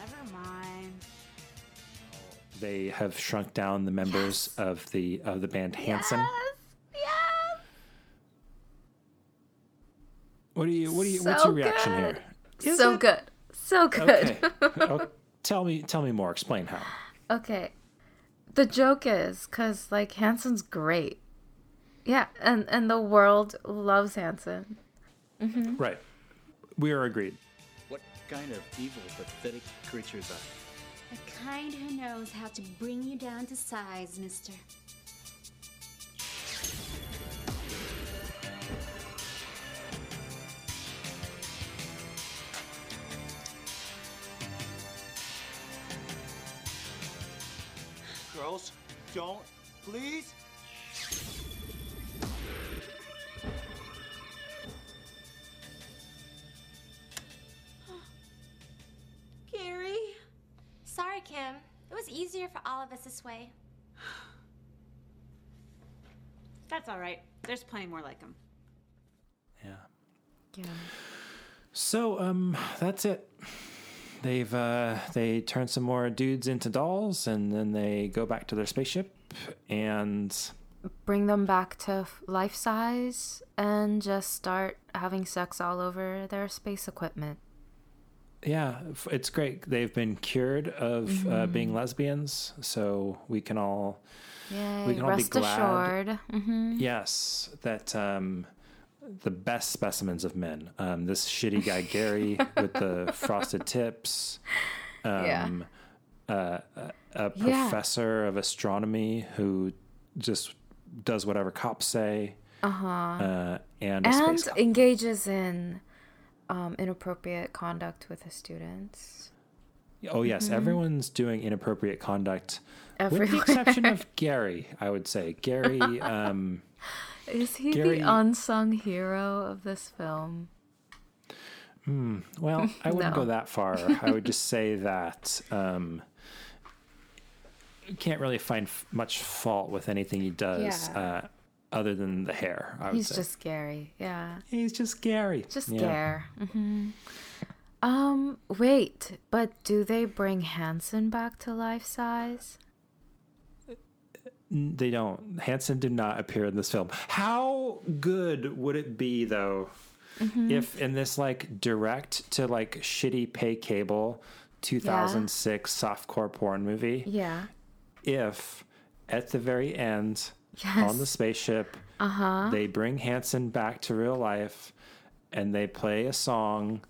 Never mind. They have shrunk down the members of the of the band Hanson. What do you? What do you? what's your reaction good. here? Is so it? good. So good. Okay. tell me. Tell me more. Explain how. Okay. The joke is because like Hanson's great. Yeah, and and the world loves Hanson. hmm Right. We are agreed. What kind of evil, pathetic creatures are The kind who knows how to bring you down to size, mister. Girls, don't, please. Gary? Sorry, Kim. It was easier for all of us this way. That's all right. There's plenty more like him. Yeah. Yeah. So um, that's it. They've uh, they turn some more dudes into dolls, and then they go back to their spaceship, and Bring them back to life size and just start having sex all over their space equipment. yeah, it's great. They've been cured of uh, Mhm. being lesbians, so we can all Yay, we can all rest be glad. assured. Mhm. Yes, that um, the best specimens of men. Um, this shitty guy Gary with the frosted tips. Yeah. Um, uh, a, a Yeah. professor of astronomy who just does whatever cops say. Uh-huh. Uh, and and engages in um, inappropriate conduct with his students. Oh yes, Mhm. everyone's doing inappropriate conduct, with the exception of Gary. I would say Gary. Um, Is he Gary- the unsung hero of this film? Hmm. Well, I wouldn't No. go that far. I would just say that um, you can't really find f- much fault with anything he does, Yeah. uh, other than the hair. I would He's say. just scary. Yeah. He's just scary. Just Yeah. scare. hmm Um, wait, but do they bring Hanson back to life size? They don't. Hanson did not appear in this film. How good would it be though, Mhm. if in this like direct to like shitty pay cable 2006 softcore porn movie, Yeah. if at the very end Yes. on the spaceship Uh-huh. they bring Hanson back to real life and they play a song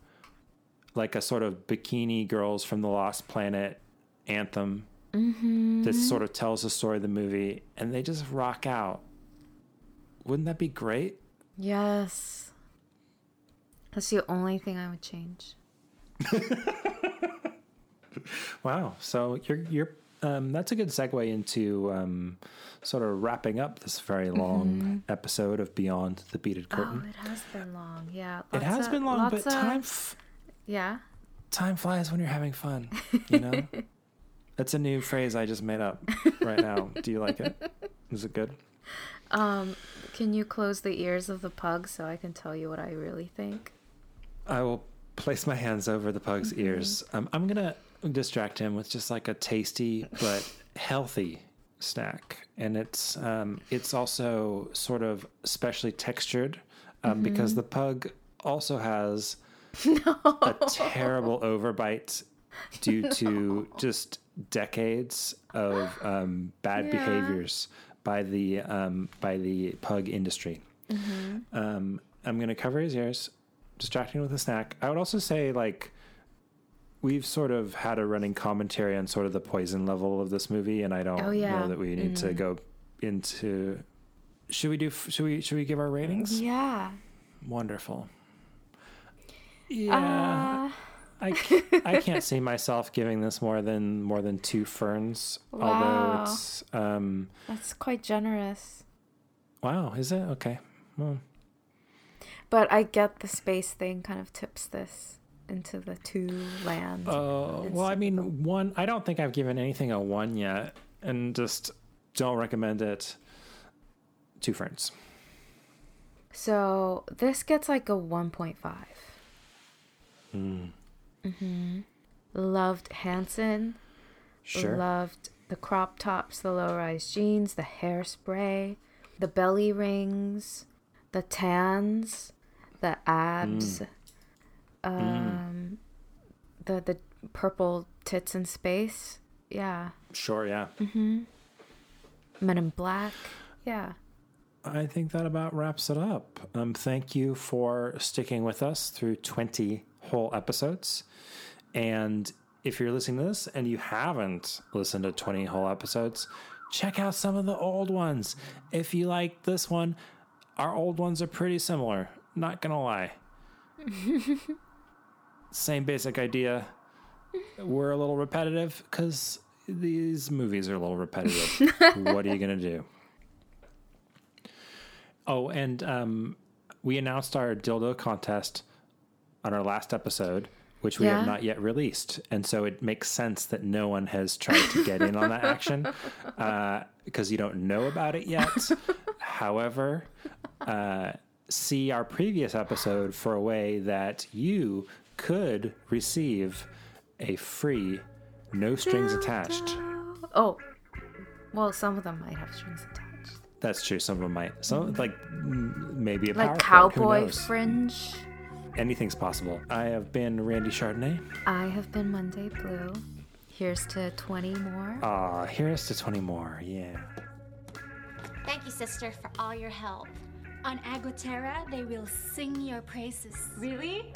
like a sort of bikini girls from the lost planet anthem Mm-hmm. that sort of tells the story of the movie and they just rock out wouldn't that be great Yes. That's the only thing I would change. wow so you're you're um, that's a good segue into um, sort of wrapping up this very long episode of Beyond the Beaded Curtain. Oh, it has been long. Yeah. It has of- been long, but of- time f- Yeah. time flies when you're having fun. You know, that's a new phrase I just made up right now. Do you like it? Is it good? Um, can you close the ears of the pug so I can tell you what I really think? I will place my hands over the pug's Mhm. ears. Um, I'm gonna distract him with just like a tasty but healthy snack, and it's um, it's also sort of specially textured um, because Mhm. the pug also has a terrible overbite due to just decades of um, bad Yeah. behaviors by the um, by the pug industry. Mhm. Um, I'm gonna cover his ears, distracting with a snack. I would also say like we've sort of had a running commentary on sort of the poison level of this movie, and I don't Oh, yeah. know that we need to Mhm. go into. Should we do? Should we? Should we give our ratings? Yeah. Wonderful. Yeah. Uh, I, I can't see myself giving this more than more than two ferns. Wow. Although it's um That's quite generous. wow, is it? Okay. Well, But I get the space thing kind of tips this into the two lands. Oh, well, I mean, one, I don't think I've given anything a one yet, and just don't recommend it. Two ferns. So this gets like a 1.5. Hmm. Hmm Loved Hanson. Sure. Loved the crop tops, the low rise jeans, the hairspray, the belly rings, the tans, the abs, Mm. um, the the purple tits in space. Yeah. Sure, yeah. Mm-hmm. Men in Black. Yeah. I think that about wraps it up. Um, thank you for sticking with us through 20 whole episodes. And if you're listening to this and you haven't listened to 20 whole episodes, check out some of the old ones. If you like this one, our old ones are pretty similar. Not gonna lie. Same basic idea. We're a little repetitive because these movies are a little repetitive. what are you gonna do? Oh, and um, we announced our dildo contest on our last episode, which we Yeah. have not yet released, and so it makes sense that no one has tried to get in on that action because you don't know about it yet. However, uh, see our previous episode for a way that you could receive a free, no strings attached. Oh, well, some of them might have strings attached. That's true. Some of them might. Some like maybe a Like cowboy fringe. Anything's possible. I have been Randy Chardonnay. I have been Monday Blue. Here's to 20 more. Ah, here's to 20 more. Yeah. Thank you, sister, for all your help. On Aquaterra, they will sing your praises. Really?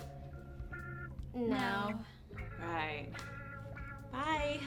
No. Right. Bye.